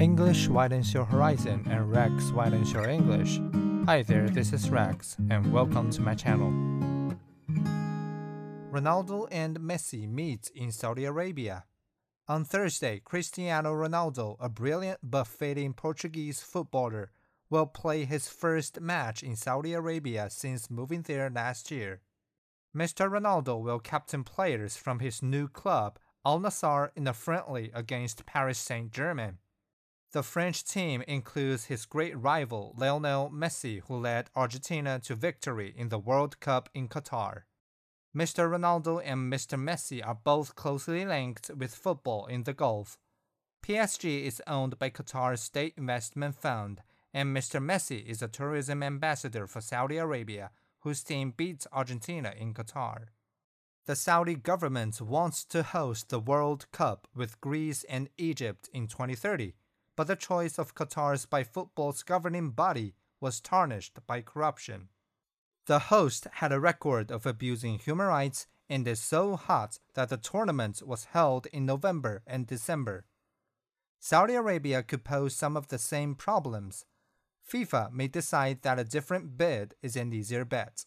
English widens your horizon and Rex widens your English. Hi there, this is Rex, and welcome to my channel. Ronaldo and Messi meet in Saudi Arabia. On Thursday, Cristiano Ronaldo, a brilliant but fading Portuguese footballer, will play his first match in Saudi Arabia since moving there last year. Mr. Ronaldo will captain players from his new club, Al Nassr, in a friendly against Paris Saint Germain. The French team includes his great rival Lionel Messi, who led Argentina to victory in the World Cup in Qatar. Mr. Ronaldo and Mr. Messi are both closely linked with football in the Gulf. PSG is owned by Qatar's State Investment Fund, and Mr. Messi is a tourism ambassador for Saudi Arabia, whose team beats Argentina in Qatar. The Saudi government wants to host the World Cup with Greece and Egypt in 2030 but the choice of Qatar's by football's governing body was tarnished by corruption. The host had a record of abusing human rights and is so hot that the tournament was held in November and December. Saudi Arabia could pose some of the same problems. FIFA may decide that a different bid is an easier bet.